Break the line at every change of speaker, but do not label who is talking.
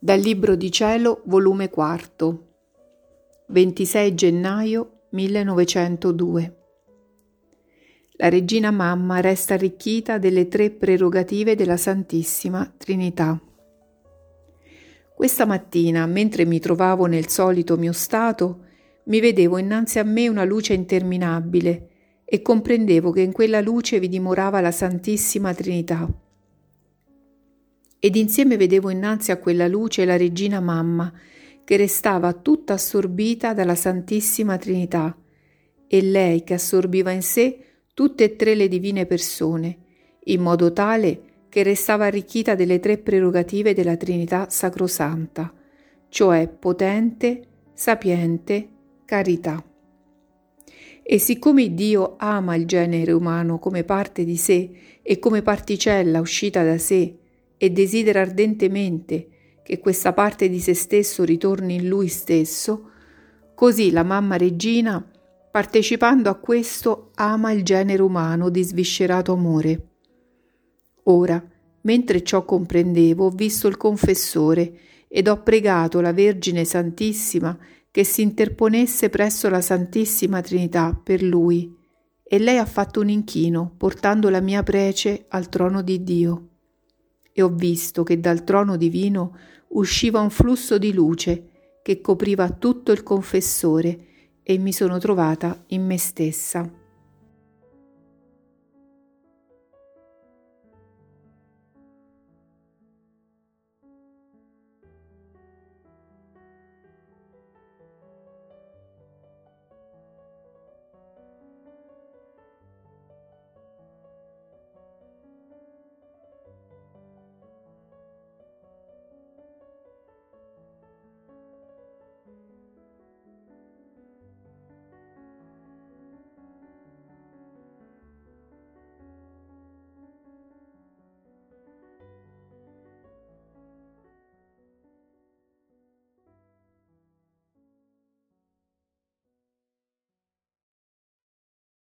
Dal Libro di Cielo, volume 4, 26 gennaio 1902. La regina mamma resta arricchita delle tre prerogative della Santissima Trinità. Questa mattina, mentre mi trovavo nel solito mio stato, mi vedevo innanzi a me una luce interminabile e comprendevo che in quella luce vi dimorava la Santissima Trinità. Ed insieme vedevo innanzi a quella luce la Regina Mamma, che restava tutta assorbita dalla Santissima Trinità, e lei che assorbiva in sé tutte e tre le divine persone, in modo tale che restava arricchita delle tre prerogative della Trinità Sacrosanta, cioè potente, sapiente carità. E siccome Dio ama il genere umano come parte di sé e come particella uscita da sé e desidera ardentemente che questa parte di se stesso ritorni in lui stesso, così la mamma regina, partecipando a questo, ama il genere umano di sviscerato amore. Ora, mentre ciò comprendevo, ho visto il confessore ed ho pregato la Vergine Santissima che si interponesse presso la Santissima Trinità per lui, e lei ha fatto un inchino, portando la mia prece al trono di Dio. E ho visto che dal trono divino usciva un flusso di luce che copriva tutto il confessore, e mi sono trovata in me stessa.